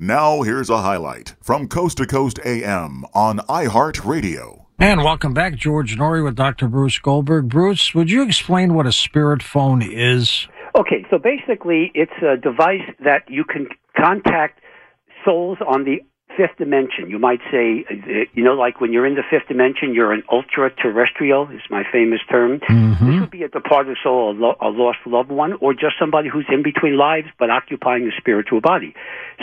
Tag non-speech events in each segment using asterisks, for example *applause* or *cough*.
Now, here's a highlight from Coast to Coast AM on iHeartRadio. And welcome back, George Noory with Dr. Bruce Goldberg. Bruce, would you explain what a spirit phone is? Okay, so basically, it's a device that you can contact souls on the fifth dimension. You might say, you know, like when you're in the fifth dimension, you're an ultra terrestrial, is my famous term. Mm-hmm. This would be a departed soul, a lost loved one, or just somebody who's in between lives but occupying a spiritual body.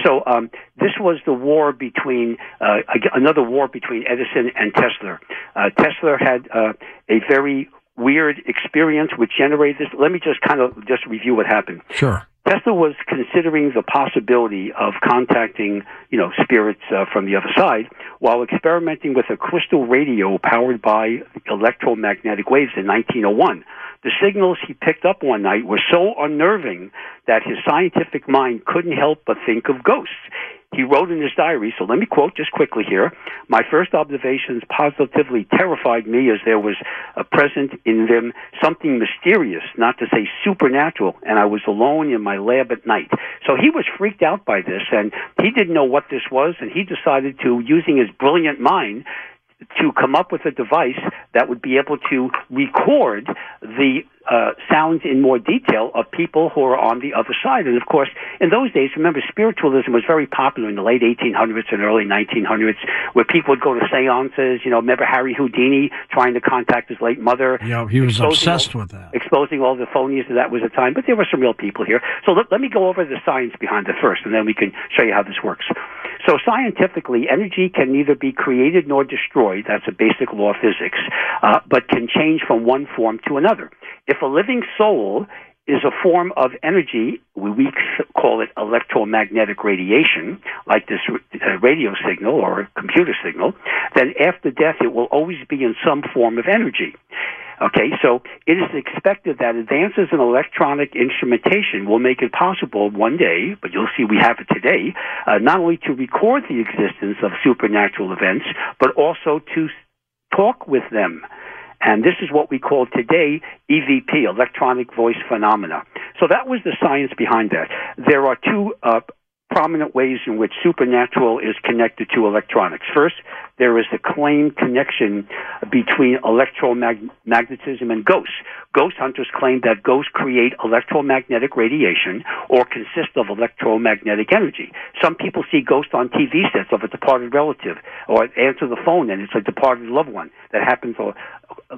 So um, this was the war between, uh, another war between Edison and Tesla. Uh, Tesla had uh, a very weird experience which generated this. Let me just kind of just review what happened. Sure. Tesla was considering the possibility of contacting, you know, spirits uh, from the other side while experimenting with a crystal radio powered by electromagnetic waves in 1901. The signals he picked up one night were so unnerving that his scientific mind couldn't help but think of ghosts. He wrote in his diary, so let me quote just quickly here. My first observations positively terrified me as there was a present in them something mysterious, not to say supernatural, and I was alone in my lab at night. So he was freaked out by this, and he didn't know what this was, and he decided to, using his brilliant mind, to come up with a device that would be able to record the uh, sounds in more detail of people who are on the other side. And of course, in those days, remember, spiritualism was very popular in the late 1800s and early 1900s, where people would go to seances. You know, remember Harry Houdini trying to contact his late mother? Yeah, he was obsessed all, with that. Exposing all the phonies that that was the time. But there were some real people here. So let, let me go over the science behind it first, and then we can show you how this works. So scientifically, energy can neither be created nor destroyed. That's a basic law of physics, uh, but can change from one form to another. If a living soul is a form of energy, we call it electromagnetic radiation, like this uh, radio signal or computer signal, then after death it will always be in some form of energy. Okay, so it is expected that advances in electronic instrumentation will make it possible one day, but you'll see we have it today, uh, not only to record the existence of supernatural events, but also to talk with them. And this is what we call today EVP, electronic voice phenomena. So that was the science behind that. There are two uh, prominent ways in which supernatural is connected to electronics. First, there is a claimed connection between electromagnetism and ghosts. Ghost hunters claim that ghosts create electromagnetic radiation or consist of electromagnetic energy. Some people see ghosts on TV sets of a departed relative or answer the phone and it's a departed loved one. That happens, or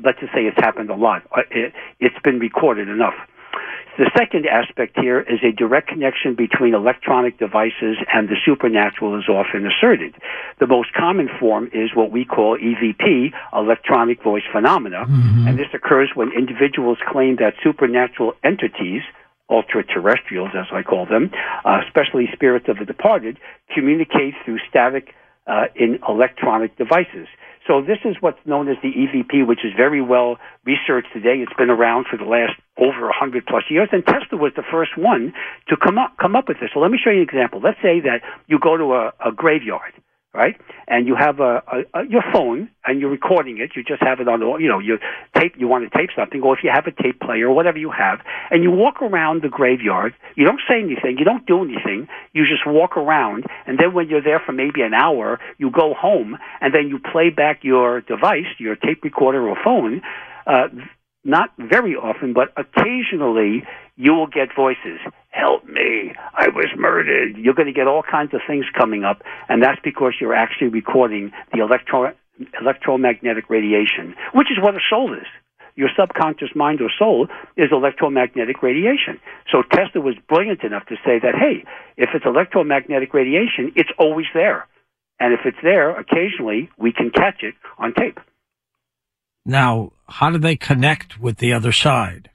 let's just say it's happened a lot. Uh, it, it's been recorded enough. The second aspect here is a direct connection between electronic devices and the supernatural is often asserted. The most common form is what we call EVP, electronic voice phenomena, Mm-hmm. and this occurs when individuals claim that supernatural entities, ultra terrestrials as I call them, uh, especially spirits of the departed, communicate through static uh, in electronic devices. So this is what's known as the EVP, which is very well researched today. It's been around for the last over 100 plus years, and Tesla was the first one to come up come up with this. So let me show you an example. Let's say that you go to a, a graveyard, right? And you have a, a, a your phone and you're recording it. You just have it on the you know you tape. You want to tape something, or if you have a tape player or whatever you have, and you walk around the graveyard. You don't say anything. You don't do anything. You just walk around, and then when you're there for maybe an hour, you go home, and then you play back your device, your tape recorder or phone. Uh, not very often, but occasionally you will get voices. Help me. I was murdered. You're going to get all kinds of things coming up, and that's because you're actually recording the electro- electromagnetic radiation, which is what a soul is. Your subconscious mind or soul is electromagnetic radiation. So Tesla was brilliant enough to say that, hey, if it's electromagnetic radiation, it's always there. And if it's there, occasionally we can catch it on tape. Now, how do they connect with the other side?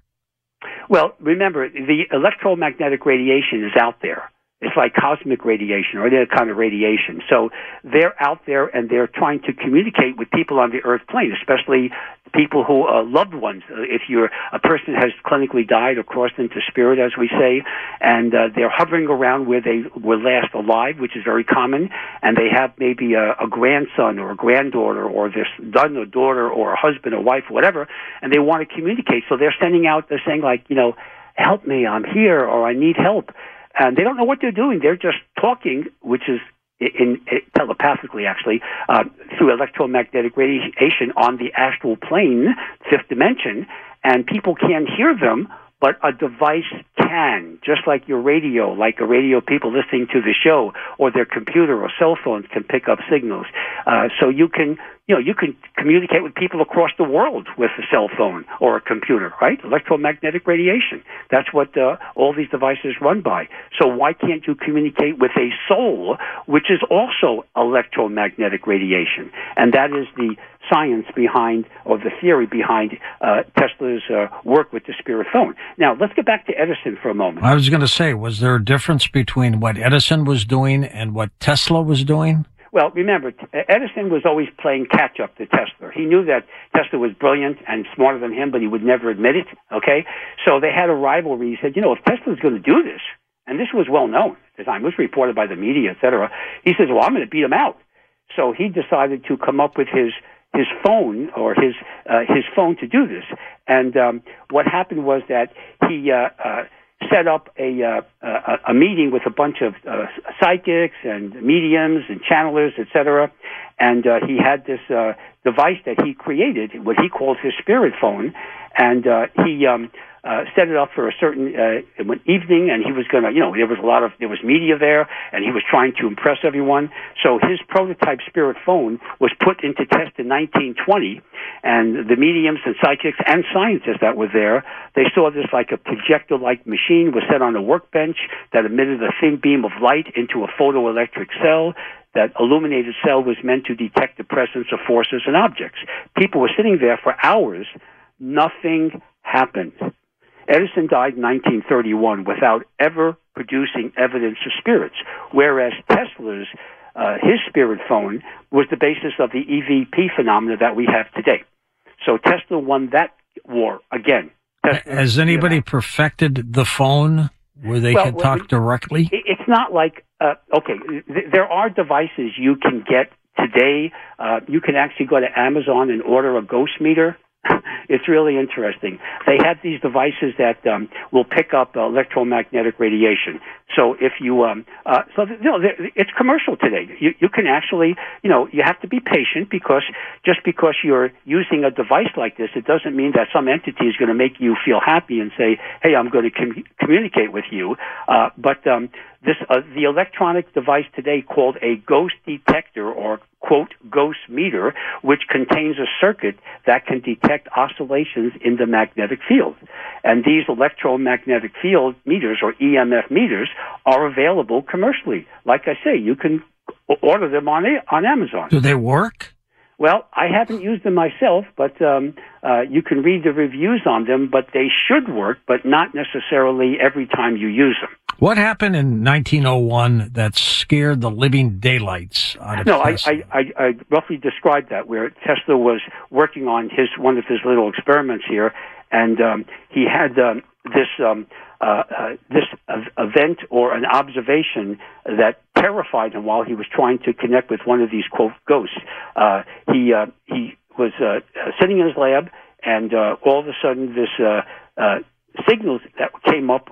Well, remember, the electromagnetic radiation is out there. It's like cosmic radiation or any other kind of radiation. So they're out there and they're trying to communicate with people on the earth plane, especially people who are loved ones. Uh, If you're a person has clinically died or crossed into spirit, as we say, and uh, they're hovering around where they were last alive, which is very common, and they have maybe a, a grandson or a granddaughter or their son or daughter or a husband or wife or whatever, and they want to communicate. So they're sending out, they're saying like, you know, help me, I'm here, or I need help. And they don't know what they're doing. They're just talking, which is in, in telepathically actually uh, through electromagnetic radiation on the astral plane, fifth dimension, and people can't hear them, but a device can, just like your radio, like a radio people listening to the show, or their computer or cell phones can pick up signals. Uh, so you can, you know, you can communicate with people across the world with a cell phone or a computer, right? Electromagnetic radiation. That's what uh, all these devices run by. So why can't you communicate with a soul, which is also electromagnetic radiation? And that is the science behind, or the theory behind uh, Tesla's uh, work with the spirit phone. Now, let's get back to Edison for a moment. I was going to say, was there a difference between what Edison was doing and what Tesla was doing? Well, remember, Edison was always playing catch up to Tesla. He knew that Tesla was brilliant and smarter than him, but he would never admit it. Okay, so they had a rivalry. He said, you know, if Tesla's going to do this, and this was well known at the time, it was reported by the media, et cetera. He says, well, I'm going to beat him out. So he decided to come up with his his phone or his uh, his phone to do this. And um, what happened was that he uh, uh, set up a, uh, a a meeting with a bunch of uh, psychics and mediums and channelers, etc. And uh, he had this uh, device that he created, what he called his spirit phone, and uh, he um, uh, set it up for a certain uh, evening, and he was going to, you know, there was a lot of there was media there, and he was trying to impress everyone. So his prototype spirit phone was put into test in 1920, and the mediums and psychics and scientists that were there, they saw this like a projector-like machine was set on a workbench that emitted a thin beam of light into a photoelectric cell. That illuminated cell was meant to detect the presence of forces and objects. People were sitting there for hours. Nothing happened. Edison died in 1931 without ever producing evidence of spirits, whereas Tesla's uh, his spirit phone was the basis of the EVP phenomena that we have today. So Tesla won that war again. Tesla, Has anybody perfected the phone where they Well, can talk we- directly? it's not like uh, okay th- there are devices you can get today uh, you can actually go to amazon and order a ghost meter *laughs* it's really interesting. They have these devices that um, will pick up electromagnetic radiation. So if you um, uh, so you know it's commercial today. You, you can actually you know you have to be patient because just because you're using a device like this it doesn't mean that some entity is going to make you feel happy and say hey i'm going to com- communicate with you. Uh, but um, this uh, the electronic device today called a ghost detector or quote ghost meter, which contains a circuit that can detect oscillations in the magnetic field. And these electromagnetic field meters or EMF meters are available commercially. Like I say, you can order them on on Amazon. Do they work? Well, I haven't used them myself, but um, uh, you can read the reviews on them. But they should work, but not necessarily every time you use them. What happened in 1901 that scared the living daylights out of no, Tesla? I, I, I roughly described that where Tesla was working on his one of his little experiments here, and um, he had um, this um, uh, uh, this event or an observation that terrified him while he was trying to connect with one of these quote ghosts. Uh, he uh, he was uh, sitting in his lab, and uh, all of a sudden this uh, uh, signals that came up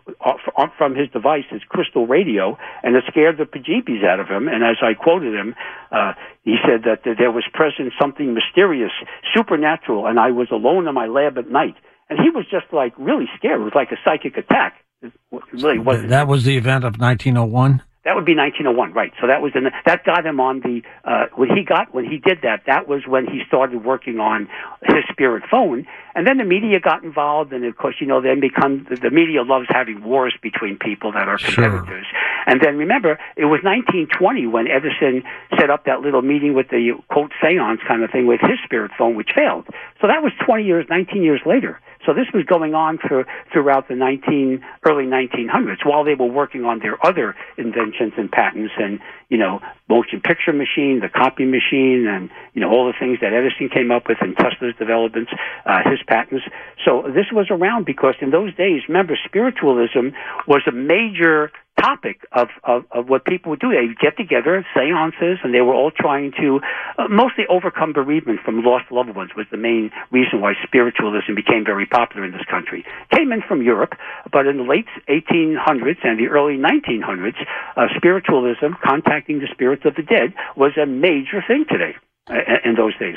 from his device, his crystal radio, and it scared the bejeebies out of him. And as I quoted him, uh, he said that there was present something mysterious, supernatural, and I was alone in my lab at night. And he was just like really scared. It was like a psychic attack. It really was. That was the event of 1901. That would be 1901, right? So that was in the, that got him on the uh, when he got when he did that. That was when he started working on his spirit phone, and then the media got involved, and of course, you know, then become the, media loves having wars between people that are competitors. Sure. And then remember, it was 1920 when Edison set up that little meeting with the quote seance kind of thing with his spirit phone, which failed. So that was 20 years, 19 years later. So this was going on for throughout the 19 early 1900s while they were working on their other inventions and patents and you know motion picture machine, the copy machine, and you know all the things that Edison came up with and Tesla's developments, uh, his patents. So this was around because in those days, remember, spiritualism was a major topic of, of, of what people would do. They get together, seances, and they were all trying to uh, mostly overcome bereavement from lost loved ones was the main reason why spiritualism became very popular in this country. Came in from Europe, but in the late 1800s and the early 1900s, uh, spiritualism, contacting the spirits of the dead, was a major thing today uh, in those days.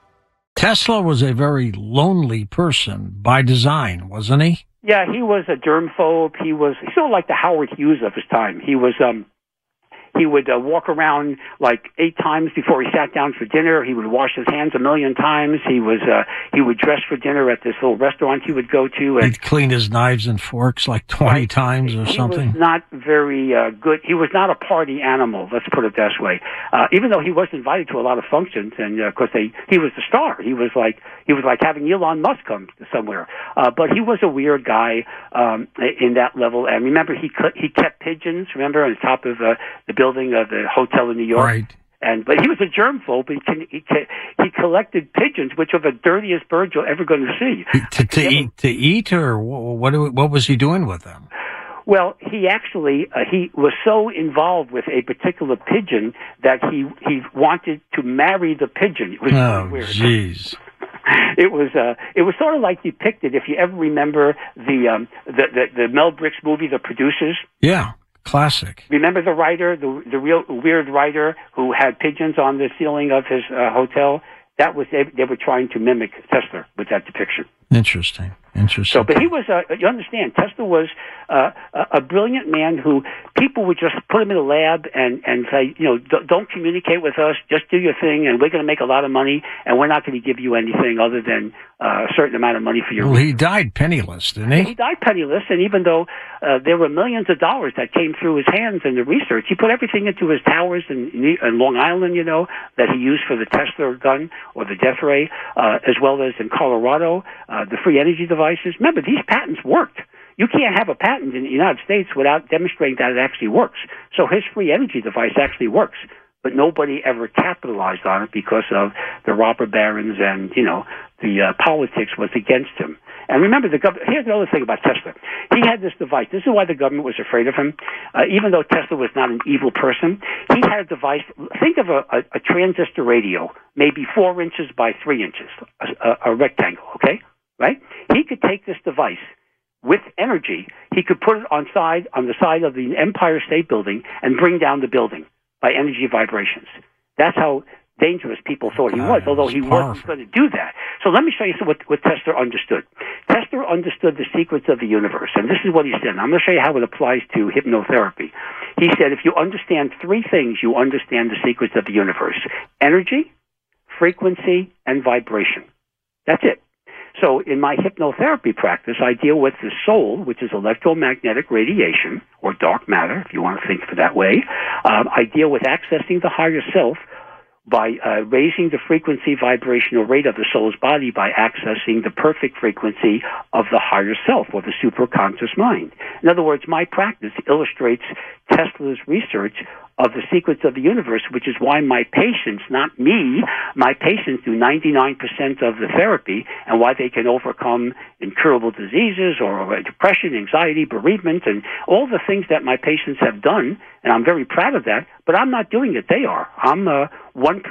Tesla was a very lonely person by design, wasn't he? Yeah, he was a germphobe. He was sort of like the Howard Hughes of his time. He was um he would uh, walk around like eight times before he sat down for dinner. He would wash his hands a million times. He was uh, he would dress for dinner at this little restaurant he would go to. And He'd clean his knives and forks like twenty right. times or he something. Was not very uh, good. He was not a party animal. Let's put it this way. Uh, even though he was invited to a lot of functions, and of uh, course they he was the star. He was like he was like having Elon Musk come somewhere. Uh, but he was a weird guy um, in that level. And remember, he he kept pigeons. Remember, on the top of uh, the building of the hotel in New York. Right. And but he was a germphobe. He can, he can, he collected pigeons, which are the dirtiest birds you're ever going to see. To, to eat, to eat, or what? What was he doing with them? Well, he actually uh, he was so involved with a particular pigeon that he he wanted to marry the pigeon. It was oh, weird. jeez. *laughs* It was uh, it was sort of like depicted. If you ever remember the um, the, the the Mel Brooks movie, The Producers. Yeah. Classic. Remember the writer, the the real weird writer who had pigeons on the ceiling of his uh, hotel? That was they, they were trying to mimic Tesla with that depiction. Interesting. Interesting. So, but he was, uh, you understand, Tesla was uh, a brilliant man who people would just put him in a lab and, and say, you know, don't communicate with us, just do your thing, and we're going to make a lot of money, and we're not going to give you anything other than uh, a certain amount of money for your. Well, he died penniless, didn't he? He died penniless, and even though uh, there were millions of dollars that came through his hands in the research, he put everything into his towers in, in Long Island, you know, that he used for the Tesla gun or the Death Ray, uh, as well as in Colorado, uh, the free energy devices. Remember, these patents worked. You can't have a patent in the United States without demonstrating that it actually works. So his free energy device actually works, but nobody ever capitalized on it because of the robber barons and you know the uh, politics was against him. And remember, the gov- here's another thing about Tesla. He had this device. This is why the government was afraid of him. Uh, even though Tesla was not an evil person, he had a device. Think of a, a, a transistor radio, maybe four inches by three inches, a, a rectangle. Okay, right? He could take this device with energy. He could put it on side on the side of the Empire State Building and bring down the building by energy vibrations. That's how dangerous people thought he was, although he wasn't going to do that. So let me show you what, what Tesla understood. Tesla understood the secrets of the universe, and this is what he said. I'm going to show you how it applies to hypnotherapy. He said, if you understand three things, you understand the secrets of the universe energy, frequency, and vibration. That's it. So in my hypnotherapy practice, I deal with the soul, which is electromagnetic radiation or dark matter, if you want to think of it that way. Um, I deal with accessing the higher self by uh, raising the frequency vibrational rate of the soul's body by accessing the perfect frequency of the higher self or the superconscious mind. In other words, my practice illustrates Tesla's research of the secrets of the universe, which is why my patients, not me, my patients do 99% of the therapy and why they can overcome incurable diseases or depression, anxiety, bereavement, and all the things that my patients have done. And I'm very proud of that, but I'm not doing it. They are. I'm uh, 1%.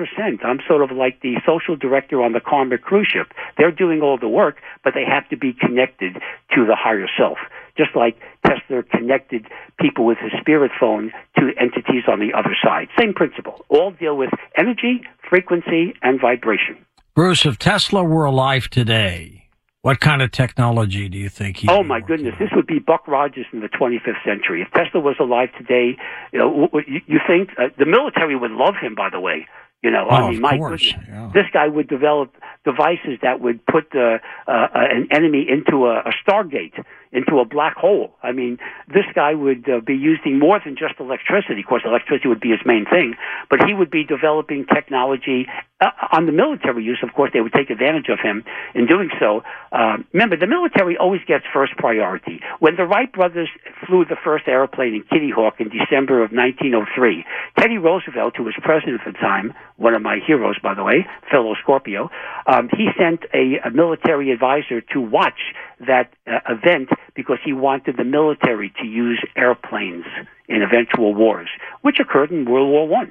I'm sort of like the social director on the Karma cruise ship. They're doing all the work, but they have to be connected to the higher self just like Tesla connected people with his spirit phone to entities on the other side. Same principle. All deal with energy, frequency, and vibration. Bruce, if Tesla were alive today, what kind of technology do you think he? Oh my goodness, this would be Buck Rogers in the 25th century. If Tesla was alive today, you know, you think uh, the military would love him. By the way, you know, oh, I mean, my course. goodness, yeah. this guy would develop devices that would put uh, uh, an enemy into a, a stargate into a black hole. I mean, this guy would uh, be using more than just electricity. Of course, electricity would be his main thing, but he would be developing technology uh, on the military use. Of course, they would take advantage of him in doing so. Uh, remember, the military always gets first priority. When the Wright brothers flew the first airplane in Kitty Hawk in December of 1903, Teddy Roosevelt, who was president at the time, one of my heroes, by the way, fellow Scorpio, um, he sent a, a military advisor to watch that uh, event because he wanted the military to use airplanes in eventual wars, which occurred in World War One.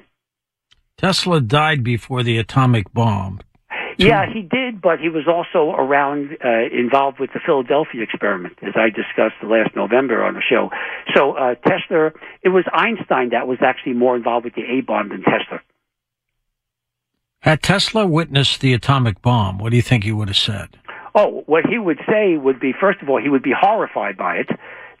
Tesla died before the atomic bomb. Yeah, he did, but he was also around, uh, involved with the Philadelphia experiment, as I discussed last November on the show. So uh, Tesla, it was Einstein that was actually more involved with the A bomb than Tesla. Had Tesla witnessed the atomic bomb, what do you think he would have said? Oh, what he would say would be, first of all, he would be horrified by it.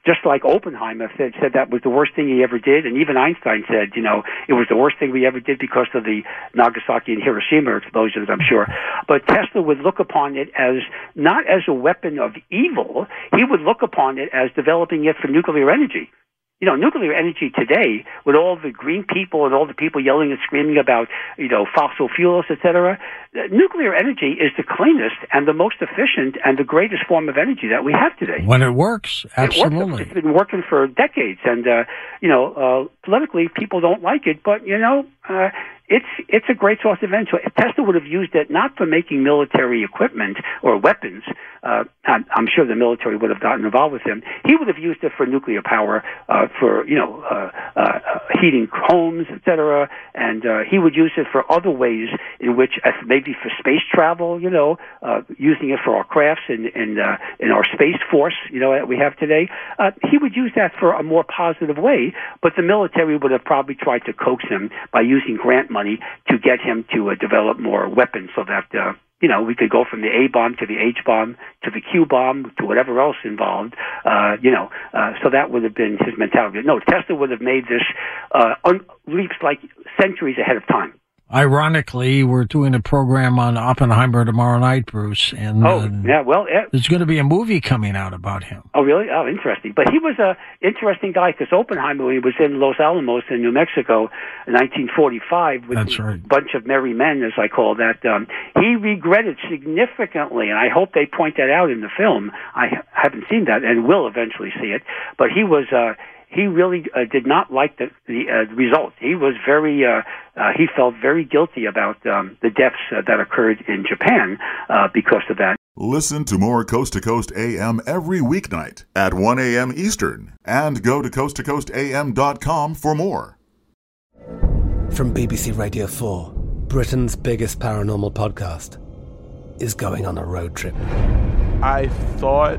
just like Oppenheimer said, said that was the worst thing he ever did, and even Einstein said, you know, it was the worst thing we ever did because of the Nagasaki and Hiroshima explosions, I'm sure. But Tesla would look upon it as not as a weapon of evil, he would look upon it as developing it for nuclear energy you know, nuclear energy today, with all the green people and all the people yelling and screaming about, you know, fossil fuels, et cetera, nuclear energy is the cleanest and the most efficient and the greatest form of energy that we have today. When it works, absolutely. It works. It's been working for decades, and uh, you know, uh, politically, people don't like it, but you know, uh, it's it's a great source of energy. Tesla would have used it not for making military equipment or weapons. Uh, I'm, I'm, sure the military would have gotten involved with him. He would have used it for nuclear power, uh, for you know, uh, uh heating homes, etc. And uh, he would use it for other ways in which, maybe for space travel, you know, uh, using it for our crafts and in, in, in, our space force, you know, that we have today. Uh, he would use that for a more positive way. But the military would have probably tried to coax him by using grant money to get him to uh, develop more weapons so that uh, you know, we could go from the A bomb to the H bomb to the Q bomb to whatever else involved. Uh, you know, uh, so that would have been his mentality. No, Tesla would have made this uh, un- leaps like centuries ahead of time. Ironically, we're doing a program on Oppenheimer tomorrow night, Bruce, and oh, uh, yeah, well, yeah. there's going to be a movie coming out about him. Oh, really? Oh, interesting. But he was a interesting guy because Oppenheimer, when he was in Los Alamos in New Mexico in 1945, with That's right. a bunch of merry men, as I call that, um, he regretted significantly, and I hope they point that out in the film. I haven't seen that, and will eventually see it. But he was. Uh, he really uh, did not like the the uh, result. He was very uh, uh, he felt very guilty about um, the deaths uh, that occurred in Japan uh, because of that. Listen to more Coast to Coast AM every weeknight at 1 a.m. Eastern and go to coasttocoastam.com for more. From BBC Radio 4, Britain's biggest paranormal podcast is going on a road trip. I thought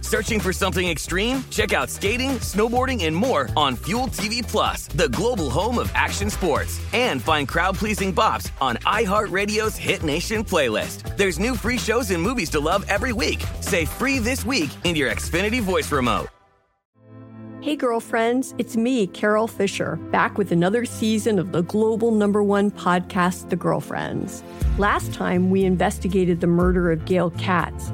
Searching for something extreme? Check out skating, snowboarding, and more on Fuel TV Plus, the global home of action sports. And find crowd-pleasing bops on iHeartRadio's Hit Nation playlist. There's new free shows and movies to love every week. Say free this week in your Xfinity voice remote. Hey, girlfriends, it's me, Carol Fisher, back with another season of the global number one podcast, The Girlfriends. Last time, we investigated the murder of Gail Katz.